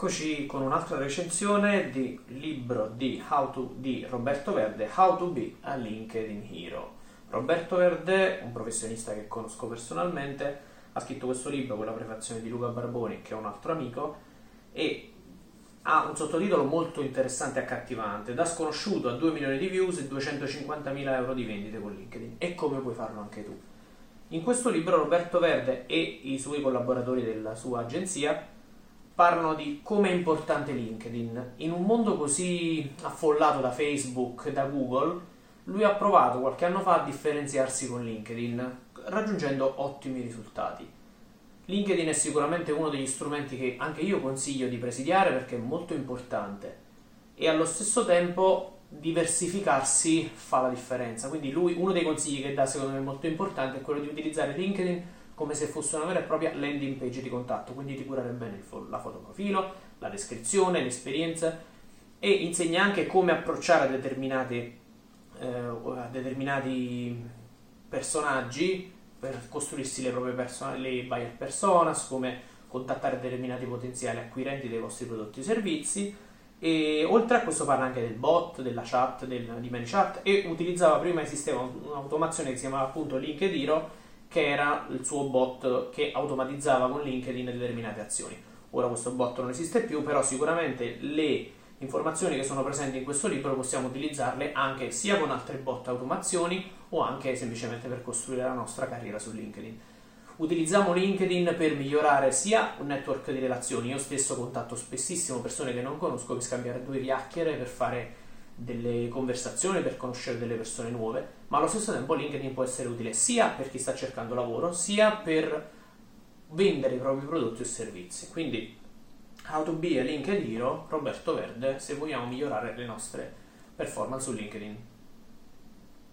Eccoci con un'altra recensione di libro di, to, di, Roberto Verde, How to be a LinkedIn Hero. Roberto Verde, un professionista che conosco personalmente, ha scritto questo libro con la prefazione di Luca Barboni, che è un altro amico, e ha un sottotitolo molto interessante e accattivante, da sconosciuto a 2 milioni di views e 250 mila euro di vendite con LinkedIn. E come puoi farlo anche tu? In questo libro Roberto Verde e i suoi collaboratori della sua agenzia parlano di come è importante LinkedIn. In un mondo così affollato da Facebook da Google, lui ha provato qualche anno fa a differenziarsi con LinkedIn, raggiungendo ottimi risultati. LinkedIn è sicuramente uno degli strumenti che anche io consiglio di presidiare perché è molto importante e allo stesso tempo diversificarsi fa la differenza. Quindi lui, uno dei consigli che dà secondo me molto importante è quello di utilizzare LinkedIn come se fosse una vera e propria landing page di contatto, quindi di curare bene fo- la fotoprofilo, la descrizione, l'esperienza e insegna anche come approcciare a, eh, a determinati personaggi per costruirsi le proprie persone, le buyer personas, come contattare determinati potenziali acquirenti dei vostri prodotti e servizi. E oltre a questo parla anche del bot, della chat, del, di ManyChat e utilizzava prima esisteva un'automazione che si chiamava appunto LinkedIn che era il suo bot che automatizzava con LinkedIn determinate azioni. Ora questo bot non esiste più, però sicuramente le informazioni che sono presenti in questo libro possiamo utilizzarle anche sia con altre bot automazioni o anche semplicemente per costruire la nostra carriera su LinkedIn. Utilizziamo LinkedIn per migliorare sia un network di relazioni, io stesso contatto spessissimo persone che non conosco per scambiare due chiacchiere per fare delle conversazioni per conoscere delle persone nuove, ma allo stesso tempo LinkedIn può essere utile sia per chi sta cercando lavoro, sia per vendere i propri prodotti o servizi. Quindi How to be a LinkedIn Hero, Roberto Verde, se vogliamo migliorare le nostre performance su LinkedIn.